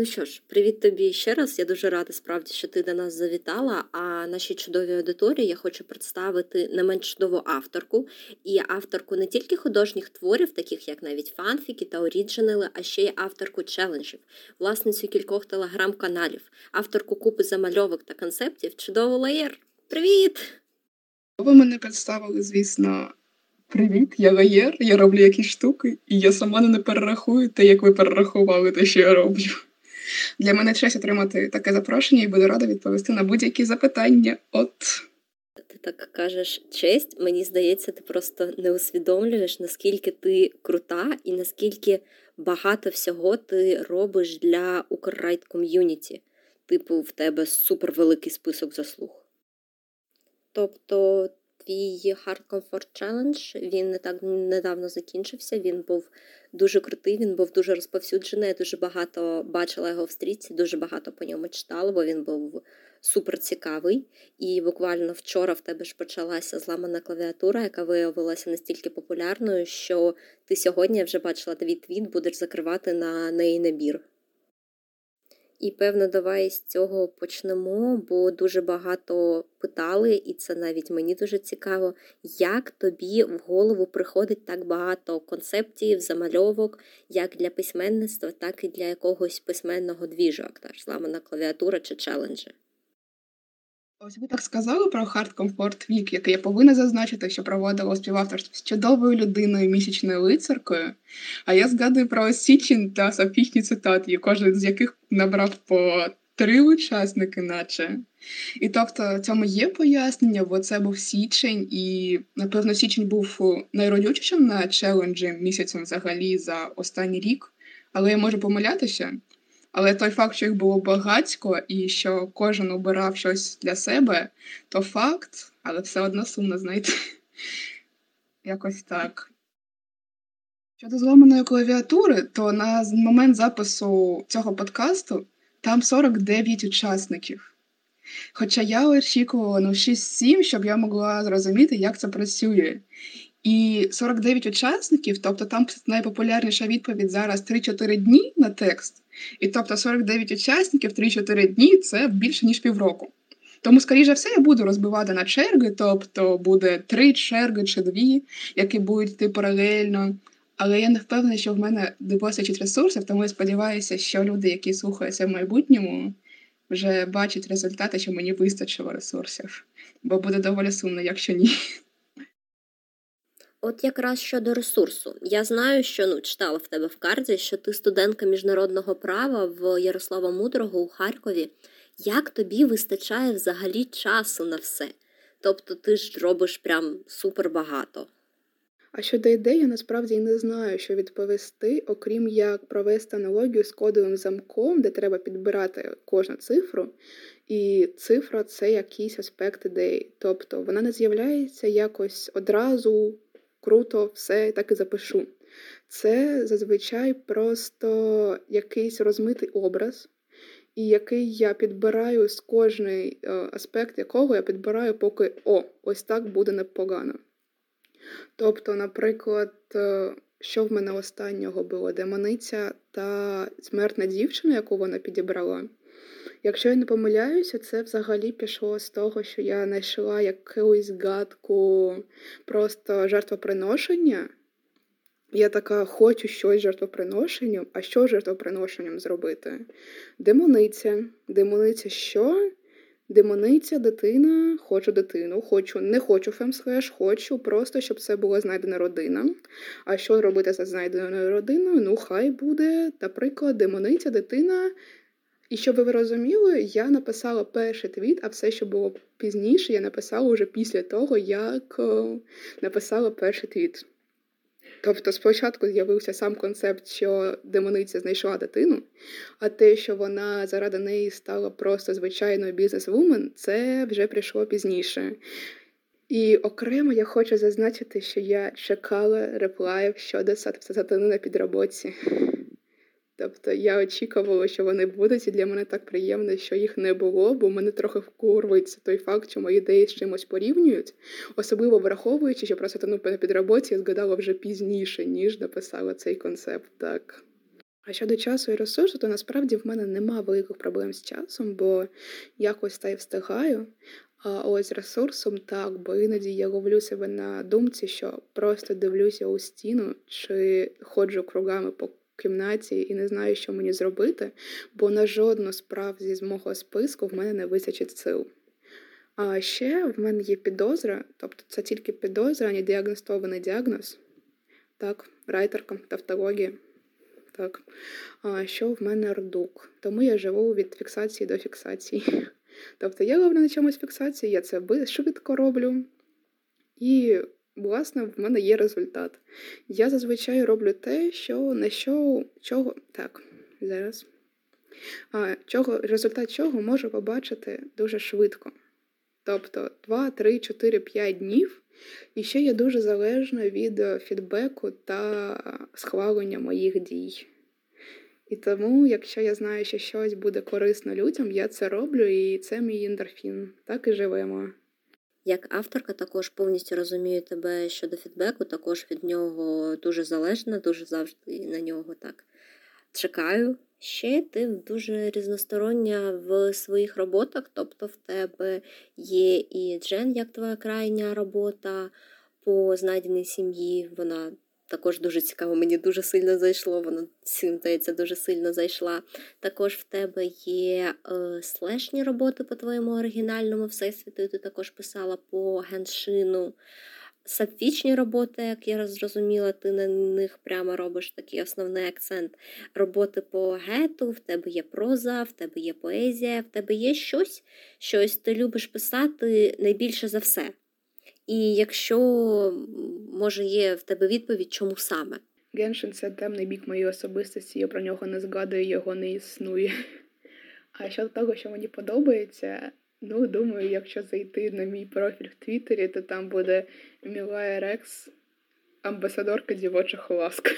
Ну що ж, привіт тобі ще раз. Я дуже рада справді, що ти до нас завітала. А нашій чудовій аудиторії я хочу представити не менш чудову авторку і авторку не тільки художніх творів, таких як навіть фанфіки та оріджинали, а ще й авторку челенджів, власницю кількох телеграм-каналів, авторку купи замальовок та концептів. Чудово лаєр! Привіт! Ви мене представили, звісно. Привіт, я Лаєр, я роблю якісь штуки, і я сама не перерахую те, як ви перерахували те, що я роблю. Для мене честь отримати таке запрошення і буду рада відповісти на будь-які запитання. От. Ти так кажеш честь, мені здається, ти просто не усвідомлюєш, наскільки ти крута і наскільки багато всього ти робиш для Укррайт ком'юніті. Типу, в тебе супервеликий список заслуг. Тобто твій Hard Comfort Challenge, він не так недавно закінчився. Він був дуже крутий, він був дуже розповсюджений. Я дуже багато бачила його в стрічці, дуже багато по ньому читала, бо він був супер цікавий. І буквально вчора в тебе ж почалася зламана клавіатура, яка виявилася настільки популярною, що ти сьогодні вже бачила твій твіт, будеш закривати на неї набір. І певно, давай з цього почнемо, бо дуже багато питали, і це навіть мені дуже цікаво, як тобі в голову приходить так багато концептів, замальовок, як для письменництва, так і для якогось письменного двіжу, як та ж зламана клавіатура чи челенджі. Ось ви так сказали про Comfort Week, який я повинна зазначити, що проводила співавторство з чудовою людиною місячною лицаркою. А я згадую про січень та сапфічні цитати, кожен з яких набрав по три учасники, наче. І тобто цьому є пояснення, бо це був січень, і, напевно, січень був найродючішим на челенджі місяцем взагалі за останній рік, але я можу помилятися. Але той факт, що їх було багатько і що кожен обирав щось для себе, то факт, але все одно сумно, знаєте. Якось так. Щодо зламаної клавіатури, то на момент запису цього подкасту там 49 учасників. Хоча я очікувала ну, 6-7, щоб я могла зрозуміти, як це працює. І 49 учасників, тобто там найпопулярніша відповідь зараз 3-4 дні на текст. І тобто 49 учасників 3-4 дні це більше ніж півроку. Тому, скоріше все, я буду розбивати на черги, тобто буде три черги чи дві, які будуть йти паралельно. Але я не впевнена, що в мене вистачить ресурсів, тому я сподіваюся, що люди, які слухаються в майбутньому, вже бачать результати, що мені вистачило ресурсів. Бо буде доволі сумно, якщо ні. От якраз щодо ресурсу. Я знаю, що ну читала в тебе в карті, що ти студентка міжнародного права в Ярослава Мудрого у Харкові. Як тобі вистачає взагалі часу на все? Тобто ти ж робиш прям супер багато. А щодо ідеї, я насправді не знаю, що відповісти, окрім як провести аналогію з кодовим замком, де треба підбирати кожну цифру, і цифра це якийсь аспект ідеї. Тобто вона не з'являється якось одразу круто, все так і запишу. Це зазвичай просто якийсь розмитий образ, і який я підбираю з кожний е, аспект якого я підбираю, поки о, ось так буде непогано. Тобто, наприклад, е, що в мене останнього було демониця та смертна дівчина, яку вона підібрала. Якщо я не помиляюся, це взагалі пішло з того, що я знайшла якусь гадку просто жертвоприношення. Я така хочу щось жертвоприношенням, а що жертвоприношенням зробити? Демониця. Демониця що? Демониця, дитина, хочу дитину, хочу, не хочу фемслеш, хочу просто, щоб це була знайдена родина. А що робити за знайденою родиною? Ну, хай буде, наприклад, демониця, дитина. І щоб ви розуміли, я написала перший твіт, а все, що було пізніше, я написала вже після того, як е, написала перший твіт. Тобто спочатку з'явився сам концепт, що демониця знайшла дитину, а те, що вона заради неї стала просто звичайною бізнес-вумен, це вже прийшло пізніше. І окремо я хочу зазначити, що я чекала реплаїв щодо сатани на підроботці. Тобто я очікувала, що вони будуть, і для мене так приємно, що їх не було, бо мене трохи вкурвується той факт, що мої ідеї з чимось порівнюють, особливо враховуючи, що просто ну, на підроботі я згадала вже пізніше, ніж написала цей концепт. Так. А щодо часу і ресурсу, то насправді в мене нема великих проблем з часом, бо якось та й встигаю. А ось ресурсом так, бо іноді я ловлю себе на думці, що просто дивлюся у стіну чи ходжу кругами по кімнаті і не знаю, що мені зробити, бо на жодну справ зі мого списку в мене не вистачить сил. А ще в мене є підозра, тобто це тільки підозра, а не діагностований діагноз. Так, райтерка, тавтологія. Так, а що в мене рдук. Тому я живу від фіксації до фіксації. Тобто я роблю на чомусь фіксацію, я це швидко роблю. І, власне, в мене є результат. Я зазвичай роблю те, що на що чого. Так, зараз. А, чого, Результат чого можу побачити дуже швидко. Тобто 2, 3, 4, 5 днів. І ще я дуже залежна від фідбеку та схвалення моїх дій. І тому, якщо я знаю, що щось буде корисно людям, я це роблю, і це мій ендорфін. Так і живемо. Як авторка також повністю розумію тебе щодо фідбеку, також від нього дуже залежна, дуже завжди на нього так чекаю. Ще ти дуже різностороння в своїх роботах, тобто в тебе є і Джен, як твоя крайня робота по знайденій сім'ї. Вона також дуже цікаво, мені дуже сильно зайшло, вона цим здається, дуже сильно зайшла. Також в тебе є е, слешні роботи по твоєму оригінальному всесвіту, ти також писала по геншину. Сапфічні роботи, як я зрозуміла, ти на них прямо робиш такий основний акцент. Роботи по гету, в тебе є проза, в тебе є поезія, в тебе є щось, щось ти любиш писати найбільше за все. І якщо, може, є в тебе відповідь, чому саме? Геншин це темний бік моєї особистості, я про нього не згадую, його не існує. А щодо того, що мені подобається, ну, думаю, якщо зайти на мій профіль в Твіттері, то там буде Мілая Рекс, амбасадорка дівочих ласк.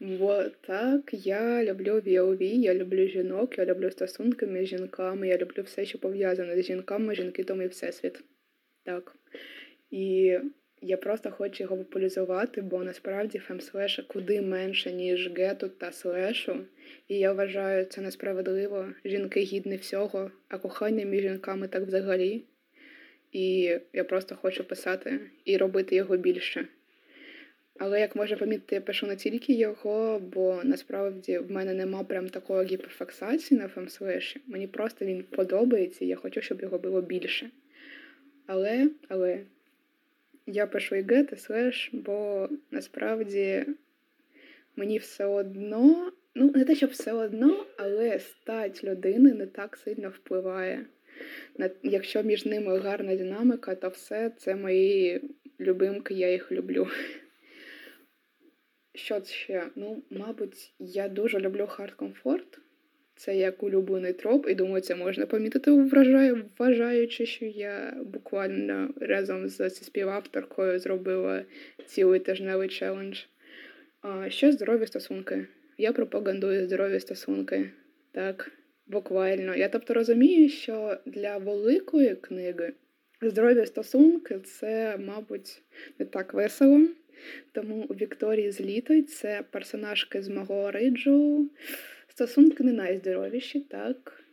Бо так, я люблю VOV, я люблю жінок, я люблю стосунки між жінками, я люблю все, що пов'язане з жінками, жінки, тому і всесвіт. Так. І я просто хочу його популяризувати, бо насправді фемслеша куди менше, ніж гету та слешу. І я вважаю це несправедливо. Жінки гідні всього, а кохання між жінками так взагалі. І я просто хочу писати і робити його більше. Але як може помітити, я пишу не тільки його, бо насправді в мене нема прям такої гіперфіксації на фемслеші. Мені просто він подобається, і я хочу, щоб його було більше. Але, але я пишу і get, слеш, бо насправді мені все одно, ну, не те, щоб все одно, але стать людини не так сильно впливає. Якщо між ними гарна динаміка, то все це мої любимки, я їх люблю. Що ще? Ну, мабуть, я дуже люблю hurt comfort. Це як улюблений троп, і думаю, це можна помітити, вважаю, вважаючи, що я буквально разом з співавторкою зробила цілий тижневий челендж. Що здорові стосунки? Я пропагандую здорові стосунки. Так, буквально. Я тобто розумію, що для великої книги здорові стосунки це, мабуть, не так весело. Тому у Вікторії з Літой це персонажки з мого риджу. Стосунки не найздоровіші, так.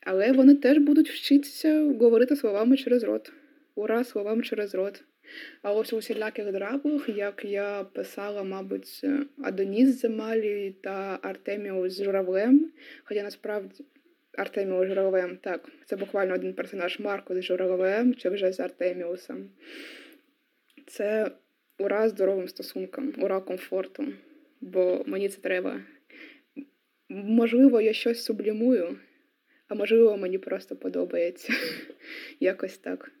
Але вони теж будуть вчитися говорити словами через рот. Ура, словами через рот. А ось у всіляких драбах, як я писала, мабуть, Адоніс Земалі та Артеміус з журавлем. Хоча насправді Артеміус з журавлем, так, це буквально один персонаж Марко з журавлем чи вже з Артеміусом. Це ура здоровим стосункам, ура комфорту. Бо мені це треба. Можливо, я щось сублімую, а можливо, мені просто подобається. Якось так.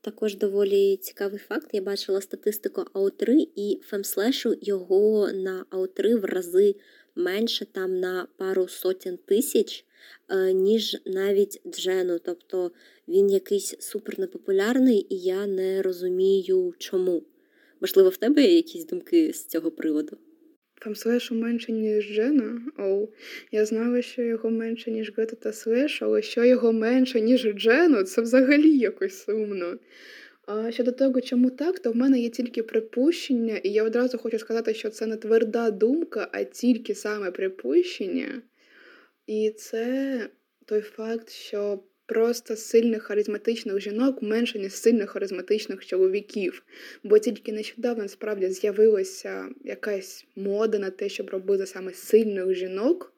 Також доволі цікавий факт. Я бачила статистику АО3 і фемслешу його на АО3 в рази менше там на пару сотень тисяч, е, ніж навіть Джену. Тобто він якийсь супер непопулярний, і я не розумію чому. Можливо, в тебе є якісь думки з цього приводу? Там слешу менше, ніж Джена. Оу, я знала, що його менше, ніж Гета та Слеш, але що його менше, ніж Джену, це взагалі якось сумно. А щодо того, чому так, то в мене є тільки припущення, і я одразу хочу сказати, що це не тверда думка, а тільки саме припущення. І це той факт, що просто сильних харизматичних жінок менше, ніж сильних харизматичних чоловіків. Бо тільки нещодавно справді з'явилася якась мода на те, щоб робити саме сильних жінок.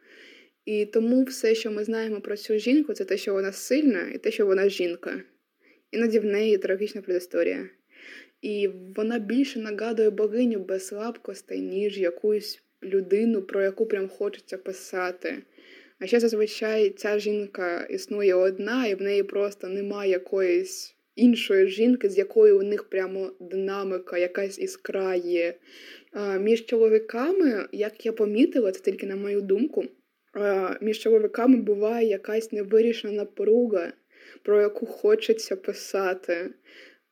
І тому все, що ми знаємо про цю жінку, це те, що вона сильна, і те, що вона жінка. Іноді в неї трагічна предісторія. І вона більше нагадує богиню без слабкостей, ніж якусь людину, про яку прям хочеться писати. А ще зазвичай ця жінка існує одна, і в неї просто немає якоїсь іншої жінки, з якою у них прямо динамика, якась іскра є. Між чоловіками, як я помітила, це тільки на мою думку, між чоловіками буває якась невирішена напруга, про яку хочеться писати.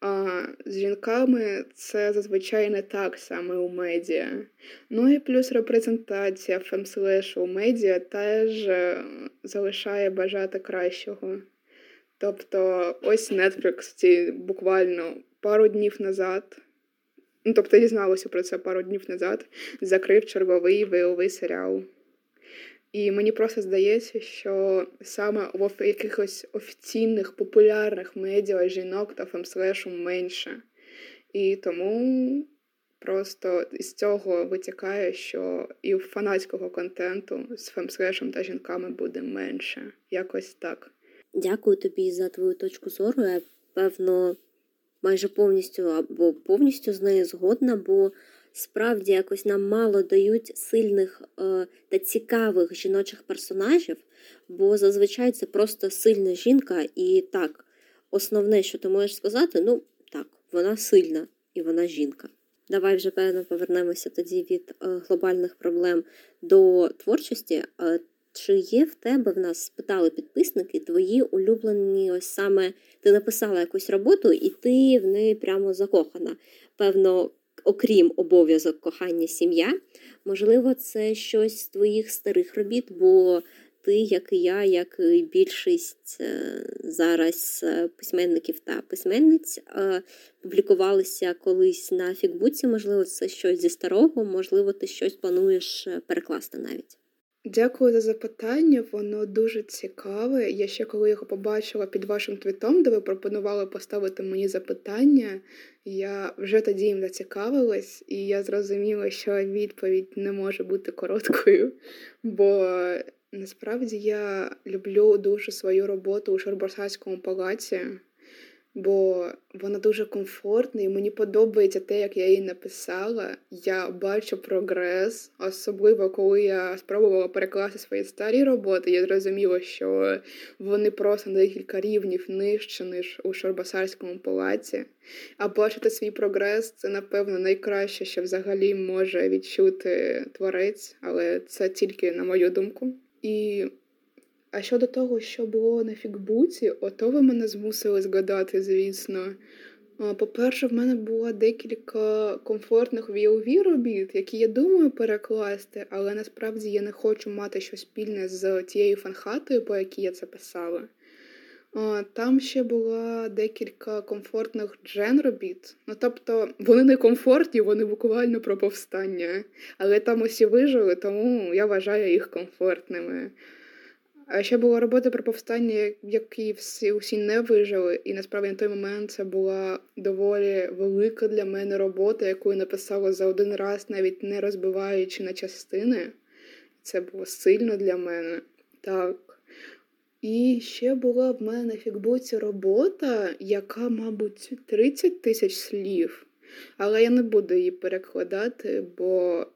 А з жінками це зазвичай не так саме у медіа. Ну і плюс репрезентація фемслешу у медіа теж е, залишає бажати кращого. Тобто, ось Netflix буквально пару днів назад, ну тобто дізналася про це пару днів назад, закрив черговий войовий серіал. І мені просто здається, що саме в якихось офіційних популярних медіа жінок та фемслешу менше. І тому просто з цього витікає, що і фанатського контенту з фемслешем та жінками буде менше. Якось так. Дякую тобі за твою точку зору. Я певно майже повністю або повністю з нею згодна, бо справді якось нам мало дають сильних е, та цікавих жіночих персонажів, бо зазвичай це просто сильна жінка, і так, основне, що ти можеш сказати, ну так, вона сильна і вона жінка. Давай вже певно повернемося тоді від е, глобальних проблем до творчості. Е, чи є в тебе в нас спитали підписники твої улюблені, ось саме ти написала якусь роботу, і ти в неї прямо закохана. Певно, окрім обов'язок кохання сім'я, можливо, це щось з твоїх старих робіт, бо ти, як і я, як і більшість е, зараз е, письменників та письменниць, е, публікувалися колись на фікбуці, можливо, це щось зі старого, можливо, ти щось плануєш перекласти навіть. Дякую за запитання, воно дуже цікаве. Я ще коли його побачила під вашим твітом, де ви пропонували поставити мені запитання, я вже тоді їм зацікавилась, і я зрозуміла, що відповідь не може бути короткою, бо насправді я люблю дуже свою роботу у Шарбарсайському палаці бо вона дуже комфортна і мені подобається те, як я її написала. Я бачу прогрес, особливо коли я спробувала перекласти свої старі роботи. Я зрозуміла, що вони просто на декілька рівнів нижче, ніж у Шорбасарському палаці. А бачити свій прогрес це, напевно, найкраще, що взагалі може відчути творець, але це тільки на мою думку. І а щодо того, що було на фікбуці, ото ви мене змусили згадати, звісно. По-перше, в мене було декілька комфортних VOV робіт, які я думаю перекласти, але насправді я не хочу мати щось спільне з тією фанхатою, по якій я це писала. Там ще було декілька комфортних джен-робіт. Ну, тобто, вони не комфортні, вони буквально про повстання. Але там усі вижили, тому я вважаю їх комфортними. А ще була робота про повстання, які всі усі не вижили. І насправді на той момент це була доволі велика для мене робота, яку я написала за один раз, навіть не розбиваючи на частини. Це було сильно для мене. Так. І ще була в мене на фікбуці робота, яка, мабуть, 30 тисяч слів. Але я не буду її перекладати, бо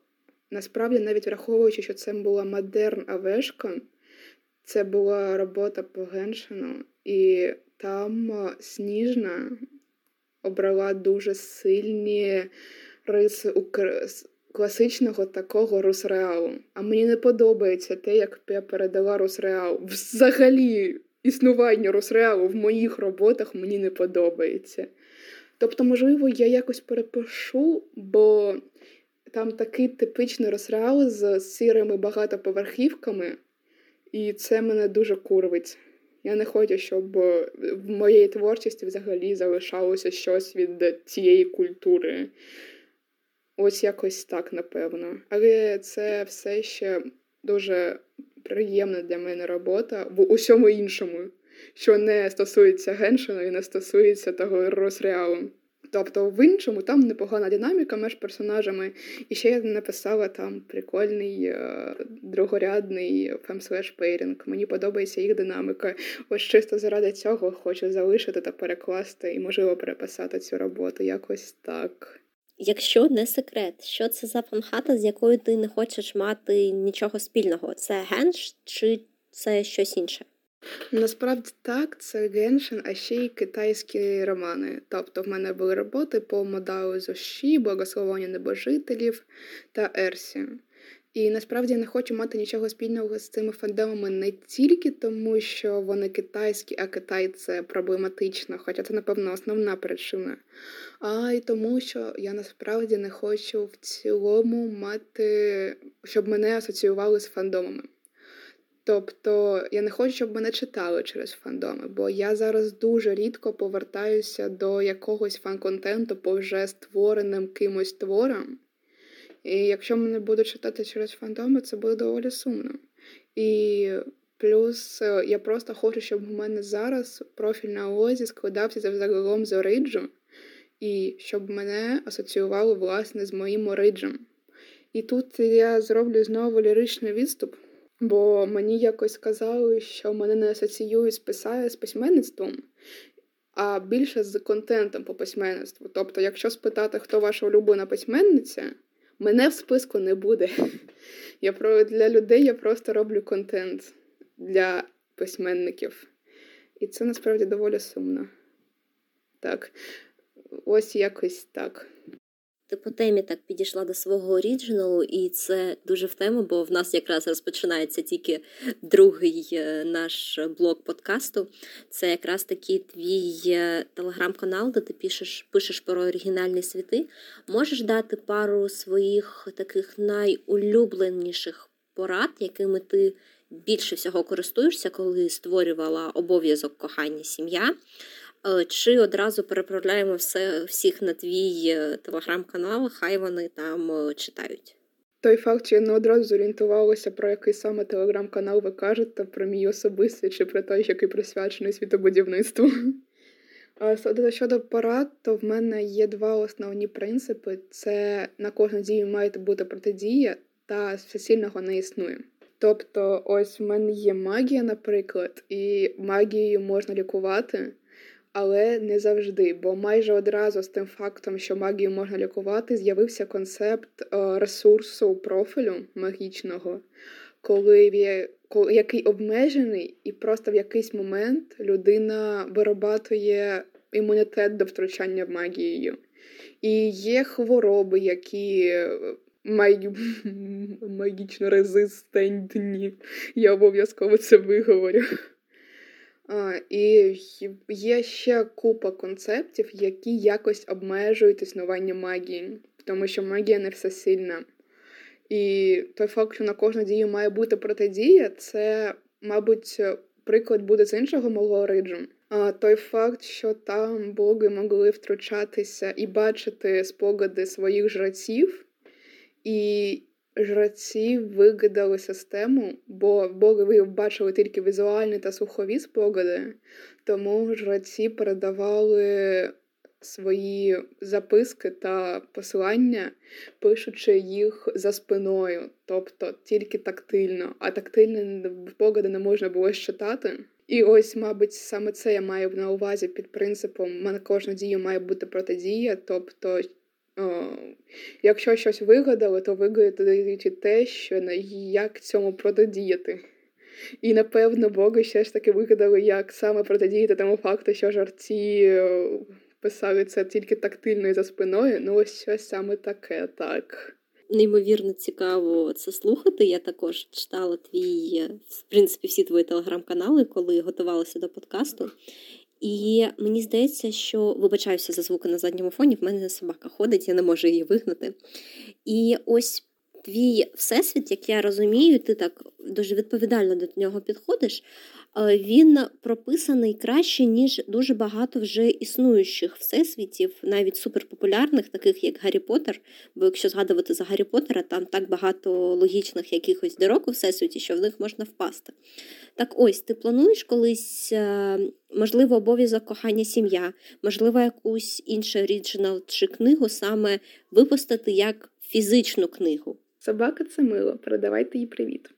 насправді, навіть враховуючи, що це була модерн авешка. Це була робота по Геншину, і там Сніжна обрала дуже сильні риси класичного такого русреалу. А мені не подобається те, як я передала русреал. Взагалі, існування русреалу в моїх роботах мені не подобається. Тобто, можливо, я якось перепишу, бо там такий типичний росреал з сірими багатоповерхівками. І це мене дуже курвить. Я не хочу, щоб в моєї творчості взагалі залишалося щось від цієї культури. Ось якось так, напевно. Але це все ще дуже приємна для мене робота в усьому іншому, що не стосується геншину і не стосується того розряду. Тобто в іншому там непогана динаміка між персонажами. І ще я написала там прикольний е, другорядний femslash pairing. Мені подобається їх динаміка. Ось чисто заради цього хочу залишити та перекласти і, можливо, переписати цю роботу. Якось так. Якщо не секрет, що це за фанхата, з якою ти не хочеш мати нічого спільного? Це генш чи це щось інше? Насправді так, це геншин, а ще й китайські романи. Тобто в мене були роботи по модалу Зоші, Благословення небожителів та Ерсі. І насправді я не хочу мати нічого спільного з цими фандомами не тільки тому, що вони китайські, а Китай це проблематично, хоча це, напевно, основна причина, а й тому, що я насправді не хочу в цілому мати, щоб мене асоціювали з фандомами. Тобто я не хочу, щоб мене читали через фандоми, бо я зараз дуже рідко повертаюся до якогось фан-контенту по вже створеним кимось творам. І якщо мене будуть читати через фандоми, це буде доволі сумно. І плюс е, я просто хочу, щоб у мене зараз профіль на лозі складався за загалом з ориджу, і щоб мене асоціювали власне з моїм ориджем. І тут я зроблю знову ліричний відступ. Бо мені якось сказали, що мене не асоціюють з писаю з письменництвом, а більше з контентом по письменництву. Тобто, якщо спитати, хто ваша улюблена письменниця, мене в списку не буде. Я про Для людей я просто роблю контент для письменників. І це насправді доволі сумно. Так, ось якось так ти по темі так підійшла до свого оріджиналу, і це дуже в тему, бо в нас якраз розпочинається тільки другий е, наш блок подкасту. Це якраз такий твій е, телеграм-канал, де ти пишеш, пишеш про оригінальні світи. Можеш дати пару своїх таких найулюбленіших порад, якими ти більше всього користуєшся, коли створювала обов'язок кохання сім'я. Е, чи одразу переправляємо все всіх на твій е, телеграм-канал, хай вони там е, читають. Той факт, що я не одразу зорієнтувалася, про який саме телеграм-канал ви кажете, про мій особистий чи про той, який присвячений світобудівництву. Щодо порад, то в мене є два основні принципи: це на кожну дію має бути протидія, та всесильного не існує. Тобто, ось в мене є магія, наприклад, і магією можна лікувати але не завжди. Бо майже одразу з тим фактом, що магію можна лікувати, з'явився концепт е, ресурсу профілю магічного, коли який обмежений, і просто в якийсь момент людина вирабатує імунітет до втручання магією. І є хвороби, які магічно резистентні. Я обов'язково це виговорю. І є ще купа концептів, які якось обмежують існування магії, тому що магія не всесильна. І той факт, що на кожну дію має бути протидія, це, мабуть, приклад буде з іншого мого риджу. А той факт, що там боги могли втручатися і бачити спогади своїх жреців, і жреці вигадали систему, бо боги бачили тільки візуальні та слухові спогади, тому жреці передавали свої записки та посилання, пишучи їх за спиною, тобто тільки тактильно, а тактильні спогади не можна було читати. І ось, мабуть, саме це я маю на увазі під принципом на кожну дію має бути протидія, тобто Якщо щось вигадали, то вигадати те, що як цьому протидіяти. І напевно боги ще ж таки вигадали, як саме протидіяти тому факту, що жарті е, писали це тільки тактильно і за спиною. Ну, ось щось саме таке, так. Неймовірно цікаво це слухати. Я також читала твій, е, в принципі, всі твої телеграм-канали, коли готувалася до подкасту. І мені здається, що вибачаюся за звуки на задньому фоні, в мене собака ходить, я не можу її вигнати. І ось твій всесвіт, як я розумію, ти так дуже відповідально до нього підходиш. Він прописаний краще, ніж дуже багато вже існуючих всесвітів, навіть суперпопулярних, таких як Гаррі Поттер. Бо якщо згадувати за Гаррі Поттера, там так багато логічних якихось дирок у всесвіті, що в них можна впасти. Так ось, ти плануєш колись, е, можливо, обов'язок кохання сім'я, можливо, якусь іншу оріджинал чи книгу саме випустити як фізичну книгу. Собака це мило, передавайте їй привіт.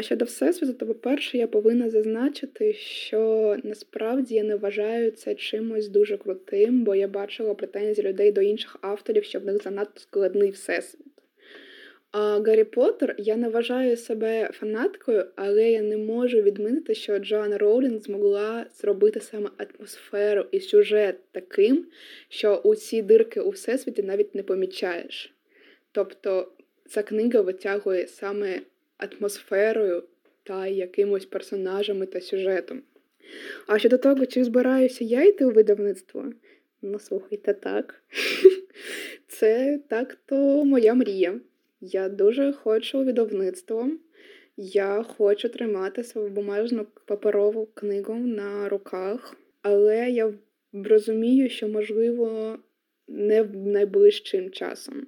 Щодо всесвіту, то, по-перше, я повинна зазначити, що насправді я не вважаю це чимось дуже крутим, бо я бачила претензії людей до інших авторів, що в них занадто складний всесвіт. А Гаррі Поттер, я не вважаю себе фанаткою, але я не можу відмінити, що Джоан Роулінг змогла зробити саме атмосферу і сюжет таким, що у ці дирки у всесвіті навіть не помічаєш. Тобто ця книга витягує саме атмосферою та якимось персонажами та сюжетом. А щодо того, чи збираюся я йти у видавництво, ну слухайте так. Це так то моя мрія. Я дуже хочу видавництво. Я хочу тримати свою бумажну паперову книгу на руках, але я розумію, що можливо не найближчим часом.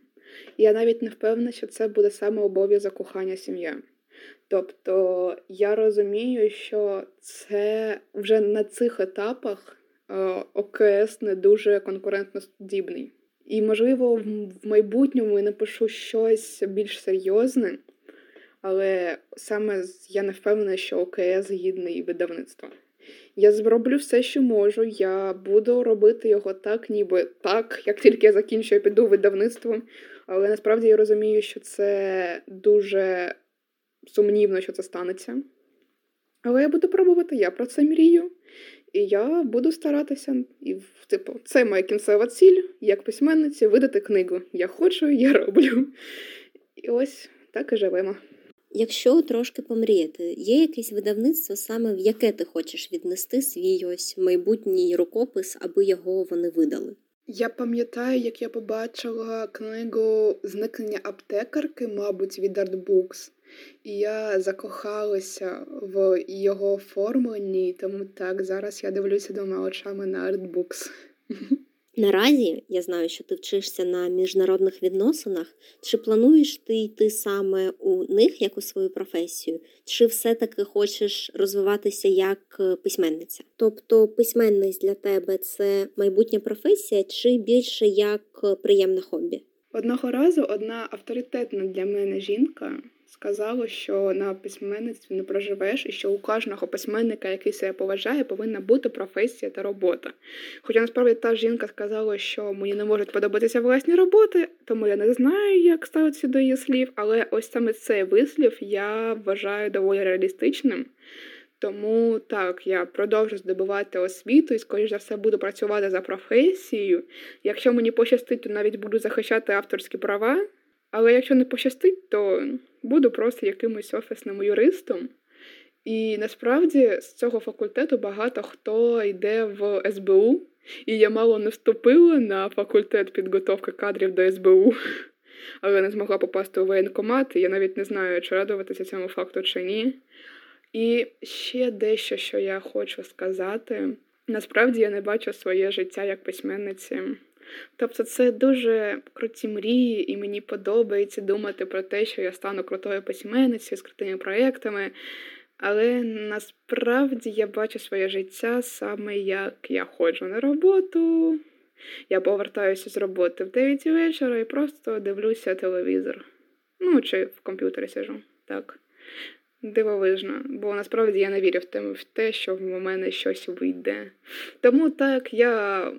Я навіть не впевнена, що це буде саме обов'язок кохання сім'я. Тобто я розумію, що це вже на цих етапах е, ОКС не дуже конкурентно здібний. І, можливо, в майбутньому я напишу щось більш серйозне, але саме я не впевнена, що ОКС гідний видавництва. Я зроблю все, що можу. Я буду робити його так, ніби так, як тільки я закінчу, я піду видавництво. Але насправді я розумію, що це дуже сумнівно, що це станеться. Але я буду пробувати, я про це мрію. І я буду старатися, і типу, це моя кінцева ціль, як письменниці, видати книгу. Я хочу, я роблю. І ось так і живемо. Якщо трошки помріяти, є якесь видавництво, саме в яке ти хочеш віднести свій ось майбутній рукопис, аби його вони видали? Я пам'ятаю, як я побачила книгу Зникнення аптекарки, мабуть, від Artbooks. І я закохалася в його оформленні, тому так зараз я дивлюся двома очами на Artbooks. Наразі я знаю, що ти вчишся на міжнародних відносинах. Чи плануєш ти йти саме у них як у свою професію, чи все-таки хочеш розвиватися як е, письменниця? Тобто письменність для тебе це майбутня професія, чи більше як е, приємне хобі? Одного разу одна авторитетна для мене жінка сказало, що на письменництві не проживеш, і що у кожного письменника, який себе поважає, повинна бути професія та робота. Хоча насправді та жінка сказала, що мені не можуть подобатися власні роботи, тому я не знаю, як ставитися до її слів, але ось саме цей вислів я вважаю доволі реалістичним. Тому так, я продовжу здобувати освіту і, скоріш за все, буду працювати за професією. Якщо мені пощастить, то навіть буду захищати авторські права. Але якщо не пощастить, то буду просто якимось офісним юристом. І насправді з цього факультету багато хто йде в СБУ, і я мало не вступила на факультет підготовки кадрів до СБУ, але не змогла попасти у воєнкомат, і я навіть не знаю, чи радуватися цьому факту чи ні. І ще дещо, що я хочу сказати. Насправді я не бачу своє життя як письменниці. Тобто це дуже круті мрії, і мені подобається думати про те, що я стану крутою письменницею з крутими проєктами. Але насправді я бачу своє життя саме як я ходжу на роботу. Я повертаюся з роботи в 9 вечора і просто дивлюся телевізор. Ну, чи в комп'ютері сижу. Так дивовижно, бо насправді я не вірю в те, в те, що в мене щось вийде. Тому так я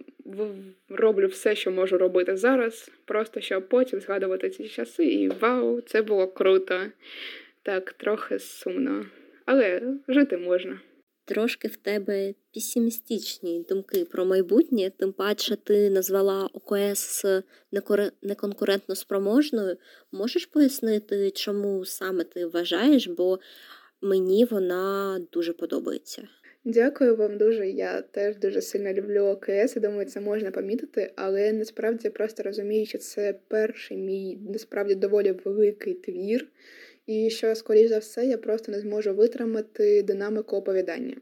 роблю все, що можу робити зараз, просто щоб потім згадувати ці часи, і вау, це було круто. Так, трохи сумно, але жити можна трошки в тебе песимістичні думки про майбутнє, тим паче ти назвала ОКС неконкурентно спроможною. Можеш пояснити, чому саме ти вважаєш, бо мені вона дуже подобається. Дякую вам дуже. Я теж дуже сильно люблю ОКС. і Думаю, це можна помітити, але насправді я просто розумію, що це перший мій насправді доволі великий твір, і що, скоріш за все, я просто не зможу витримати динамику оповідання.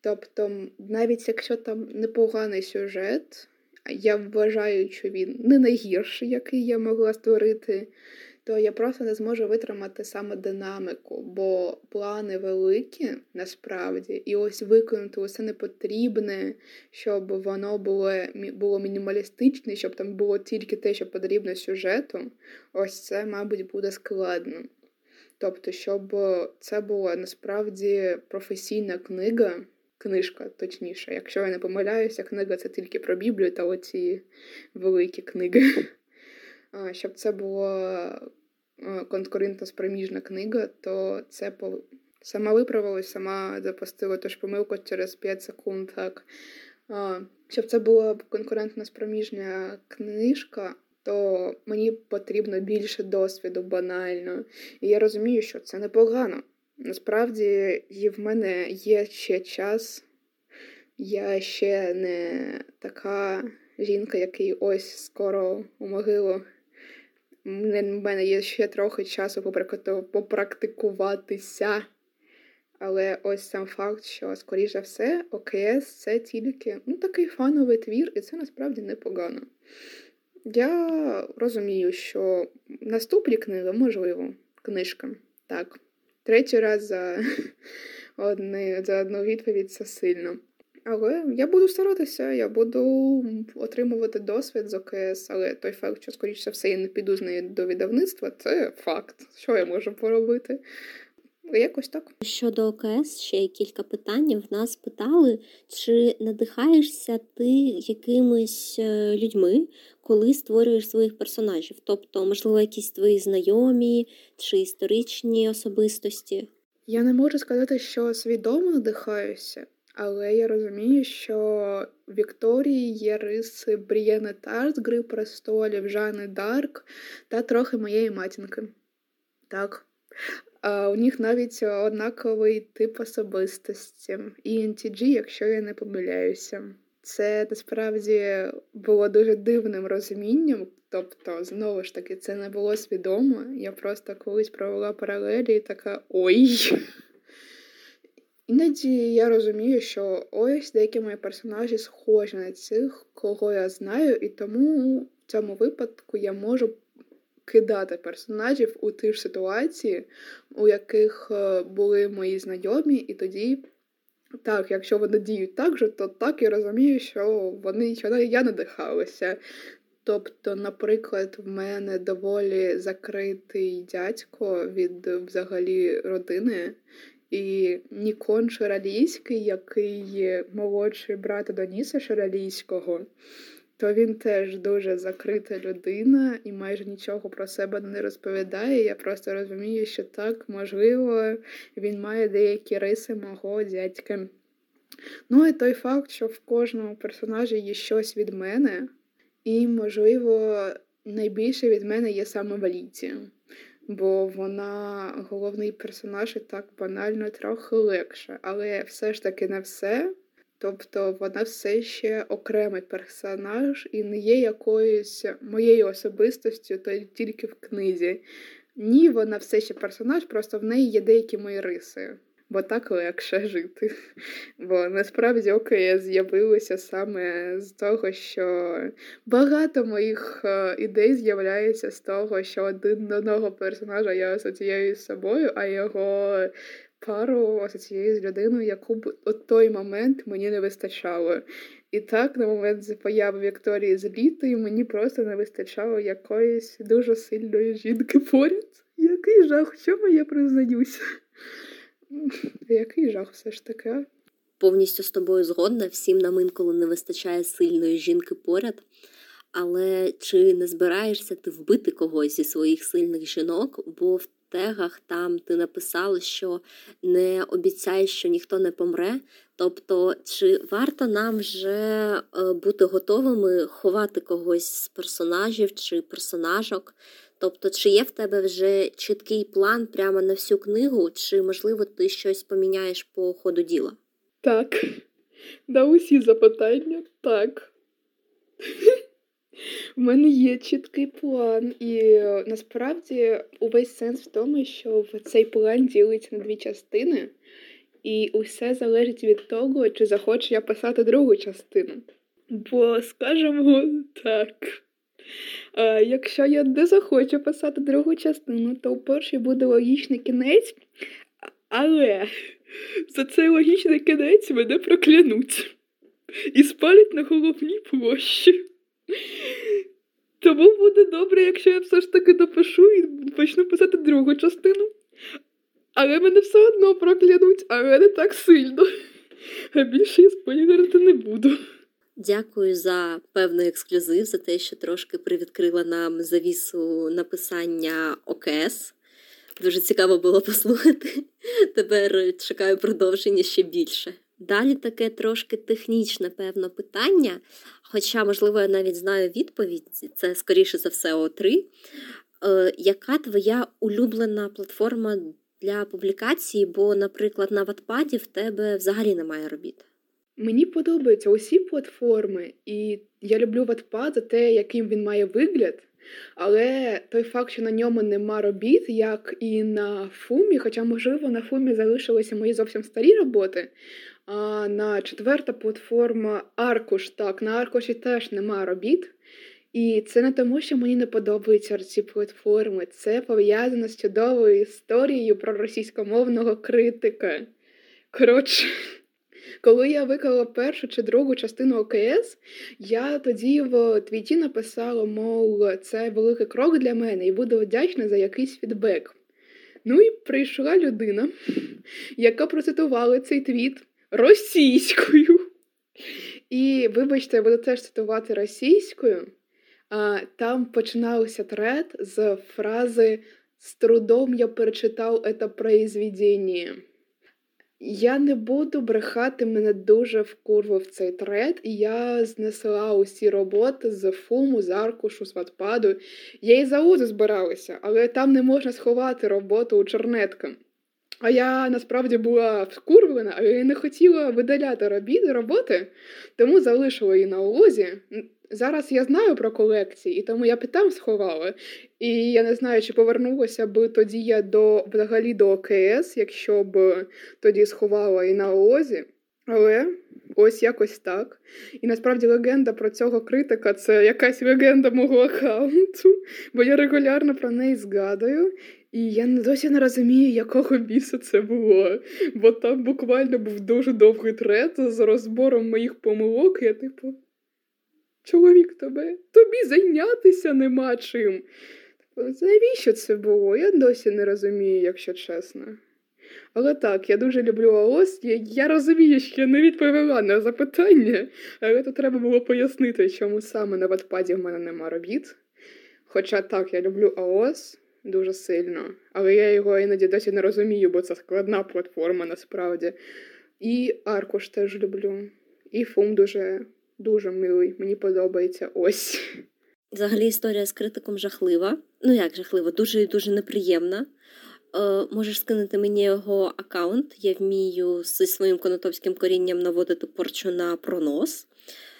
Тобто, навіть якщо там непоганий сюжет, я вважаю, що він не найгірший, який я могла створити, то я просто не зможу витримати саме динаміку, бо плани великі насправді, і ось виконати усе не потрібне, щоб воно було було мінімалістичне, щоб там було тільки те, що потрібно сюжету. Ось це, мабуть, буде складно. Тобто, щоб це була насправді професійна книга, книжка, точніше, якщо я не помиляюся, книга це тільки про Біблію та оці великі книги. Щоб це була конкурентно спроміжна книга, то це по... сама виправилась, сама запустила тож помилку через 5 секунд. так. Щоб це була конкурентно спроміжна книжка, то мені потрібно більше досвіду банально. І я розумію, що це непогано. Насправді, і в мене є ще час. Я ще не така жінка, який ось скоро у могилу. У мене є ще трохи часу попрактикуватися. Але ось сам факт, що, скоріш за все, ОКС це тільки ну, такий фановий твір, і це насправді непогано. Я розумію, що наступні книги, можливо, книжка. Так. Третій раз за, одне, за одну відповідь це сильно. Але я буду старатися, я буду отримувати досвід з ОКС, але той факт, що, скоріше все, я не піду з нею до видавництва, це факт. Що я можу поробити? Якось так. Щодо ОКС, ще кілька питань. В нас питали, чи надихаєшся ти якимись е, людьми, коли створюєш своїх персонажів? Тобто, можливо, якісь твої знайомі чи історичні особистості? Я не можу сказати, що свідомо надихаюся, але я розумію, що в Вікторії є риси Брієнни Тарт, Гри престолів, Жани Дарк та трохи моєї матінки. Так. А У них навіть однаковий тип особистості. ENTG, якщо я не помиляюся. Це насправді було дуже дивним розумінням. Тобто, знову ж таки, це не було свідомо. Я просто колись провела паралелі і така ой. Іноді я розумію, що ось деякі мої персонажі схожі на цих, кого я знаю, і тому в цьому випадку я можу кидати персонажів у ті ж ситуації, у яких е, були мої знайомі, і тоді. Так, якщо вони діють так же, то так я розумію, що вони що я надихалася. Тобто, наприклад, в мене доволі закритий дядько від взагалі родини, і Нікон Шаралійський, який молодший брат Доніса Шаралійського, то він теж дуже закрита людина і майже нічого про себе не розповідає. Я просто розумію, що так, можливо, він має деякі риси мого дядька. Ну і той факт, що в кожному персонажі є щось від мене, і, можливо, найбільше від мене є саме Валіція бо вона головний персонаж і так банально трохи легше, але все ж таки не все. Тобто вона все ще окремий персонаж і не є якоюсь моєю особистостю, то тільки в книзі. Ні, вона все ще персонаж, просто в неї є деякі мої риси бо так легше жити. Бо насправді ОКС з'явилося саме з того, що багато моїх е, ідей з'являється з того, що один одного персонажа я асоціюю з собою, а його пару асоціюю з людиною, яку б у той момент мені не вистачало. І так, на момент появи Вікторії з літою мені просто не вистачало якоїсь дуже сильної жінки поряд. Який жах, в чому я признаюся? Який жах все ж таки? Повністю з тобою згодна, всім нам інколи не вистачає сильної жінки поряд. Але чи не збираєшся ти вбити когось зі своїх сильних жінок? Бо в тегах там ти написала, що не обіцяєш, що ніхто не помре. Тобто, чи варто нам вже е, бути готовими ховати когось з персонажів чи персонажок? Тобто, чи є в тебе вже чіткий план прямо на всю книгу, чи, можливо, ти щось поміняєш по ходу діла? Так. На усі запитання так. У мене є чіткий план, і насправді увесь сенс в тому, що цей план ділиться на дві частини, і усе залежить від того, чи захочу я писати другу частину. Бо, скажемо так. А, Якщо я не захочу писати другу частину, то першій буде логічний кінець, але за цей логічний кінець мене проклянуть і спалять на головній площі. Тому буде добре, якщо я все ж таки допишу і почну писати другу частину. Але мене все одно проклянуть, але не так сильно. А більше я спойлерити не буду. Дякую за певний ексклюзив, за те, що трошки привідкрила нам завісу написання ОКС. Дуже цікаво було послухати. Тепер чекаю продовження ще більше. Далі таке трошки технічне, певно, питання, хоча, можливо, я навіть знаю відповідь, це скоріше за все О3. Е, Яка твоя улюблена платформа для публікації? Бо, наприклад, на Ватпаді в тебе взагалі немає робіт. Мені подобаються усі платформи, і я люблю Wattpad за те, яким він має вигляд. Але той факт, що на ньому нема робіт, як і на фумі, хоча, можливо, на фумі залишилися мої зовсім старі роботи. А на четверта платформа Аркуш, так, на Аркуші теж нема робіт. І це не тому, що мені не подобаються ці платформи. Це пов'язано з чудовою історією про російськомовного критика. Коротше. Коли я виклала першу чи другу частину ОКС, я тоді в твіті написала, мов, це великий крок для мене і буду вдячна за якийсь фідбек. Ну і прийшла людина, яка процитувала цей твіт російською. І, вибачте, я буду теж цитувати російською. А, Там починався тред з фрази З трудом я перечитав це произведення. Я не буду брехати, мене дуже вкурвав цей тред, і я знесла усі роботи з фуму, з аркушу, з ватпаду. Я і за УЗИ збиралася, але там не можна сховати роботу у чернетка. А я насправді була вкурвлена, але я не хотіла видаляти роботи, тому залишила її на улозі. Зараз я знаю про колекції, і тому я б там сховала. І я не знаю, чи повернулася б тоді я до взагалі до ОКС, якщо б тоді сховала і на ООЗі. Але ось якось так. І насправді легенда про цього критика це якась легенда мого аккаунту, бо я регулярно про неї згадую. І я досі не розумію, якого біса це було. Бо там буквально був дуже довгий трет з розбором моїх помилок. Я типу чоловік тебе, тобі зайнятися нема чим. Навіщо це було? Я досі не розумію, якщо чесно. Але так, я дуже люблю АОС. Я, я розумію, що я не відповіла на запитання, але тут треба було пояснити, чому саме на ватпаді в мене нема робіт. Хоча так, я люблю АОС дуже сильно, але я його іноді досі не розумію, бо це складна платформа насправді. І Аркуш теж люблю. І Фум дуже дуже милий, мені подобається ось. Взагалі історія з критиком жахлива. Ну як жахлива, дуже і дуже неприємна. Е, Можеш скинути мені його аккаунт. Я вмію зі своїм конотопським корінням наводити порчу на пронос.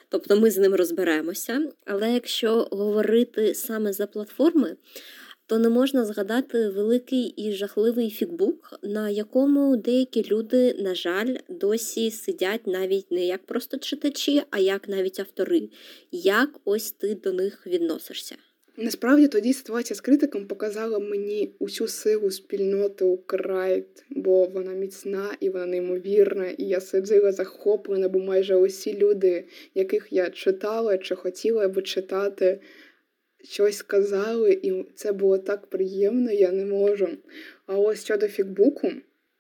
Тобто ми з ним розберемося. Але якщо говорити саме за платформи, то не можна згадати великий і жахливий фікбук, на якому деякі люди, на жаль, досі сидять навіть не як просто читачі, а як навіть автори. Як ось ти до них відносишся? Насправді тоді ситуація з критиком показала мені усю силу спільноти Украйт, бо вона міцна і вона неймовірна. І я сиділа захоплена, бо майже усі люди, яких я читала чи хотіла би читати, щось сказали, і це було так приємно, я не можу. А ось щодо фікбуку,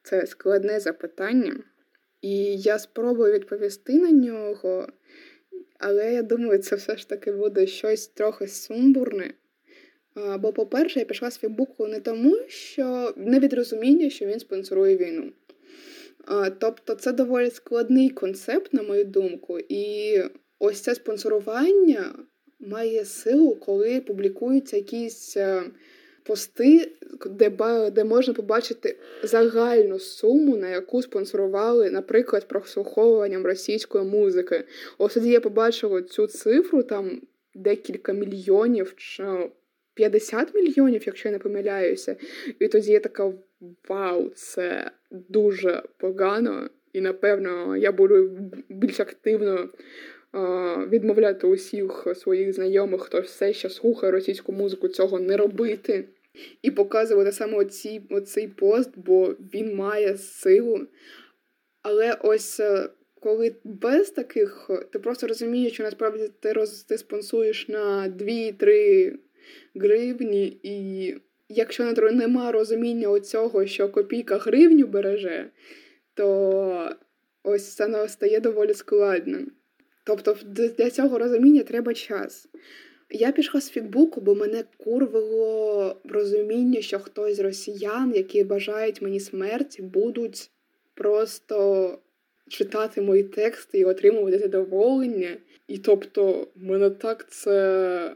це складне запитання, і я спробую відповісти на нього, але я думаю, це все ж таки буде щось трохи сумбурне. Бо, по-перше, я пішла з Фейсбуку не тому, що не від розуміння, що він спонсорує війну. Тобто це доволі складний концепт, на мою думку, і ось це спонсорування має силу, коли публікуються якісь е, пости, де де можна побачити загальну суму, на яку спонсорували, наприклад, прослуховуванням російської музики. Ось тоді я побачила цю цифру, там декілька мільйонів, чи 50 мільйонів, якщо я не помиляюся. І тоді я така: вау, це дуже погано. І напевно я буду більш активно відмовляти усіх своїх знайомих, хто все ще слухає російську музику, цього не робити. І показувати саме оці, оцей пост, бо він має силу. Але ось е, коли без таких, ти просто розумієш, що насправді ти роз, ти спонсуєш на 2-3 гривні, і якщо нема розуміння оцього, що копійка гривню береже, то ось це стає доволі складно. Тобто для цього розуміння треба час. Я пішла з фікбуку, бо мене курвило розуміння, що хтось з росіян, які бажають мені смерті, будуть просто читати мої тексти і отримувати задоволення. І тобто мене так це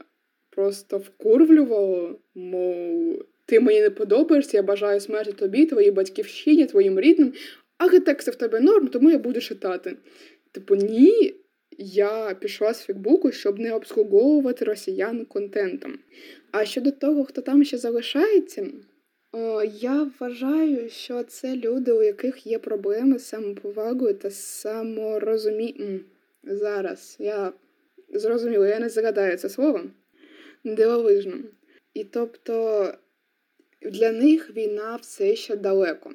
просто вкурвлювало, мов ти мені не подобаєшся, я бажаю смерті тобі, твоїй батьківщині, твоїм рідним, а тексти в тебе норм, тому я буду читати. Типу, ні, я пішла з Фікбуку, щоб не обслуговувати росіян контентом. А щодо того, хто там ще залишається, я вважаю, що це люди, у яких є проблеми з самоповагою та саморозумінням. Зараз я зрозуміла, я не згадаю це слово дивовижно. І тобто для них війна все ще далеко.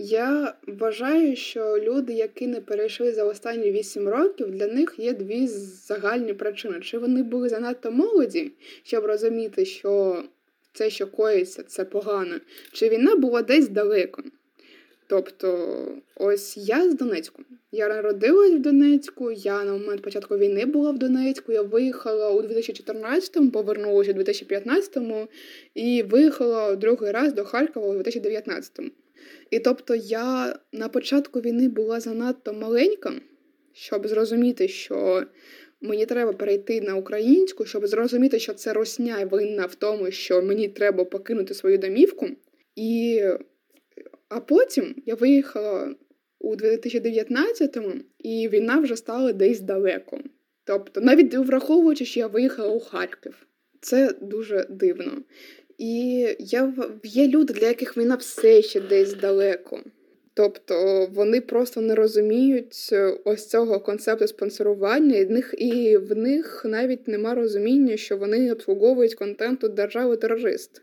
Я вважаю, що люди, які не перейшли за останні 8 років, для них є дві загальні причини. Чи вони були занадто молоді, щоб розуміти, що це, що коїться, це погано, чи війна була десь далеко. Тобто, ось я з Донецьку. Я народилась в Донецьку, я на момент початку війни була в Донецьку. Я виїхала у 2014-му, повернулася у 2015-му і виїхала другий раз до Харкова у 2019-му. І тобто я на початку війни була занадто маленька, щоб зрозуміти, що мені треба перейти на українську, щоб зрозуміти, що це росня винна в тому, що мені треба покинути свою домівку. І а потім я виїхала у 2019-му, і війна вже стала десь далеко. Тобто, навіть враховуючи, що я виїхала у Харків, це дуже дивно. І я, є люди, для яких війна все ще десь далеко. Тобто вони просто не розуміють е, ось цього концепту спонсорування, і в них і в них навіть нема розуміння, що вони обслуговують контенту держави терорист.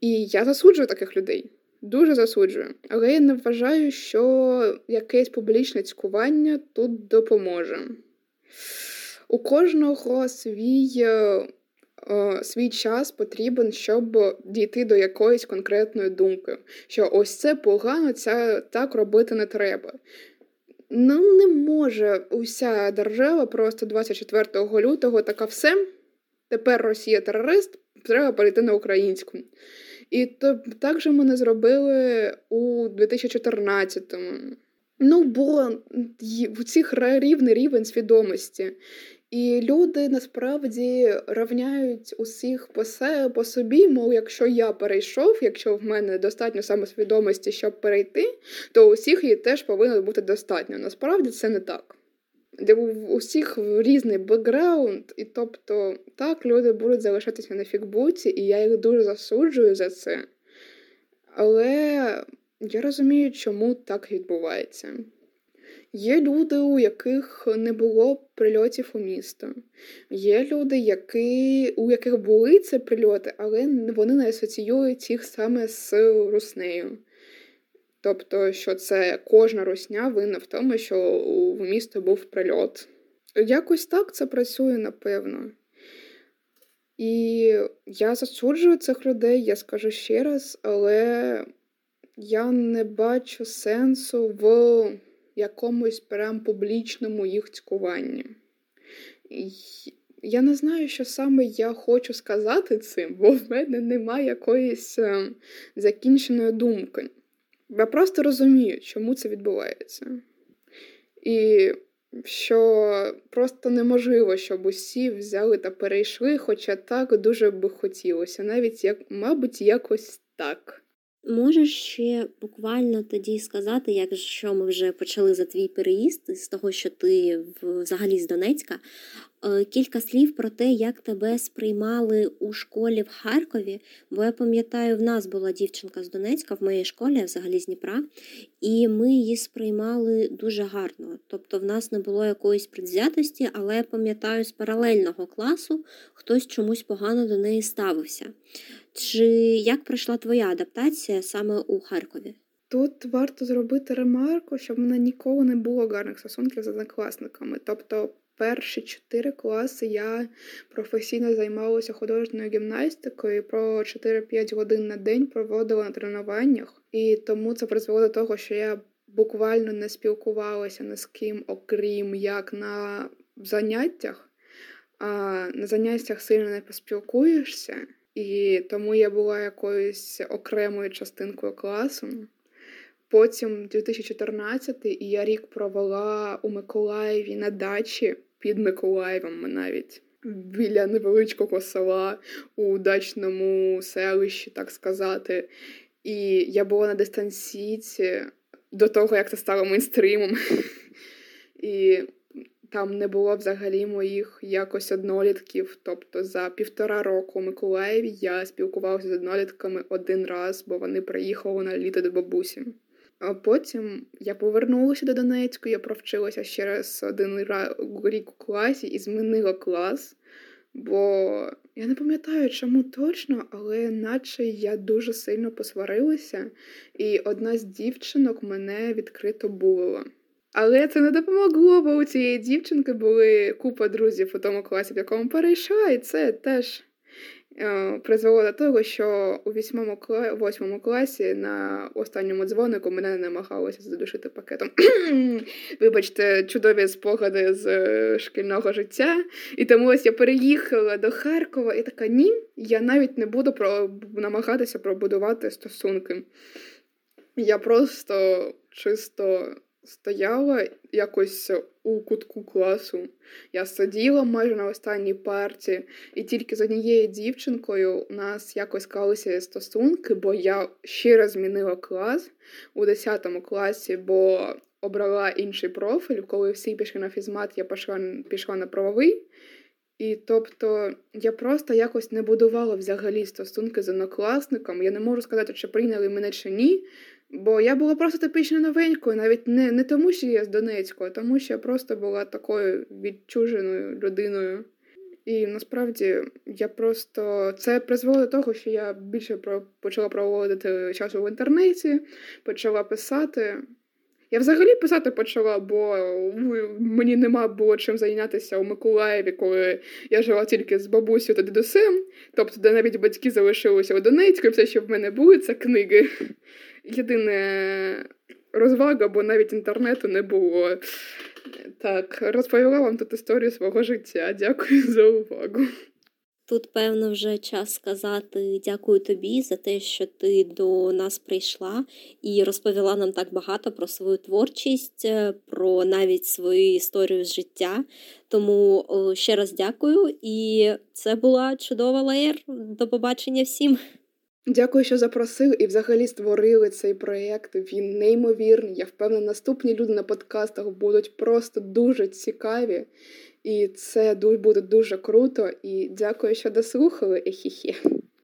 І я засуджую таких людей. Дуже засуджую. Але я не вважаю, що якесь публічне цькування тут допоможе. У кожного свій е, свій час потрібен, щоб дійти до якоїсь конкретної думки, що ось це погано, це так робити не треба. Ну, не може уся держава просто 24 лютого така все. Тепер Росія терорист, треба перейти на українську. І то так же ми не зробили у 2014-му. Ну, бо в цих рівний рівень свідомості. І люди насправді рівняють усіх по себе по собі, мов якщо я перейшов, якщо в мене достатньо самосвідомості, щоб перейти, то у всіх її теж повинно бути достатньо. Насправді це не так. Де у усіх різний бекграунд, і тобто так люди будуть залишатися на фікбуці, і я їх дуже засуджую за це. Але я розумію, чому так відбувається. Є люди, у яких не було прильотів у місто. Є люди, які, у яких були ці прильоти, але вони не асоціюють їх саме з руснею. Тобто, що це кожна русня винна в тому, що в місто був прильот. Якось так це працює, напевно. І я засуджую цих людей, я скажу ще раз, але я не бачу сенсу в якомусь прям публічному їх цькуванні. Я не знаю, що саме я хочу сказати цим, бо в мене немає якоїсь е, закінченої думки. Я просто розумію, чому це відбувається. І що просто неможливо, щоб усі взяли та перейшли, хоча так дуже би хотілося, навіть як, мабуть, якось так. Можеш ще буквально тоді сказати, якщо ми вже почали за твій переїзд, з того, що ти взагалі з Донецька, е, кілька слів про те, як тебе сприймали у школі в Харкові. Бо я пам'ятаю, в нас була дівчинка з Донецька в моїй школі, взагалі з Дніпра, і ми її сприймали дуже гарно. Тобто в нас не було якоїсь предвзятості, але я пам'ятаю, з паралельного класу хтось чомусь погано до неї ставився. Чи як пройшла твоя адаптація саме у Харкові? Тут варто зробити ремарку, щоб в мене ніколи не було гарних стосунків з однокласниками. Тобто, перші чотири класи я професійно займалася художньою гімнастикою, про 4-5 годин на день проводила на тренуваннях, і тому це призвело до того, що я буквально не спілкувалася ні з ким, окрім як на заняттях. А на заняттях сильно не поспілкуєшся. І тому я була якоюсь окремою частинкою класу. Потім 2014 і я рік провела у Миколаєві на дачі під Миколаєвом навіть біля невеличкого села у дачному селищі, так сказати. І я була на дистанційці до того, як це стало мейнстримом. І там не було взагалі моїх якось однолітків. Тобто за півтора року у Миколаєві я спілкувалася з однолітками один раз, бо вони приїхали на літо до бабусі. А потім я повернулася до Донецьку, я провчилася ще раз один рік у класі і змінила клас. Бо я не пам'ятаю, чому точно, але наче я дуже сильно посварилася, і одна з дівчинок мене відкрито булила. Але це не допомогло, бо у цієї дівчинки були купа друзів у тому класі, в якому перейшла, і це теж е, призвело до того, що у восьмому восьмому класі на останньому дзвонику мене намагалося задушити пакетом. Вибачте, чудові спогади з е, шкільного життя. І тому ось я переїхала до Харкова і така ні, я навіть не буду про намагатися пробудувати стосунки. Я просто чисто стояла якось у кутку класу. Я сиділа майже на останній парті, і тільки з однією дівчинкою у нас якось склалися стосунки, бо я щиро змінила клас у 10 класі, бо обрала інший профіль. Коли всі пішли на фізмат, я пішла, пішла на правовий. І тобто я просто якось не будувала взагалі стосунки з однокласником. Я не можу сказати, чи прийняли мене чи ні. Бо я була просто типічно новенькою, навіть не не тому, що я з Донецького, а тому, що я просто була такою відчуженою людиною. І насправді я просто це призвело до того, що я більше про... почала проводити часу в інтернеті, почала писати. Я взагалі писати почала, бо мені нема було чим зайнятися у Миколаєві, коли я жила тільки з бабусею та дідусем, тобто де навіть батьки залишилися у Донецьку, і все, що в мене були, це книги єдине розвага, бо навіть інтернету не було. Так, розповіла вам тут історію свого життя. Дякую за увагу. Тут, певно, вже час сказати дякую тобі за те, що ти до нас прийшла і розповіла нам так багато про свою творчість, е, про навіть свою історію з життя. Тому ще раз дякую, і це була чудова лаєр. До побачення всім. Дякую, що запросили і взагалі створили цей проєкт. Він неймовірний. Я впевнена, наступні люди на подкастах будуть просто дуже цікаві, і це буде дуже круто. І дякую, що дослухали. Ехіхі.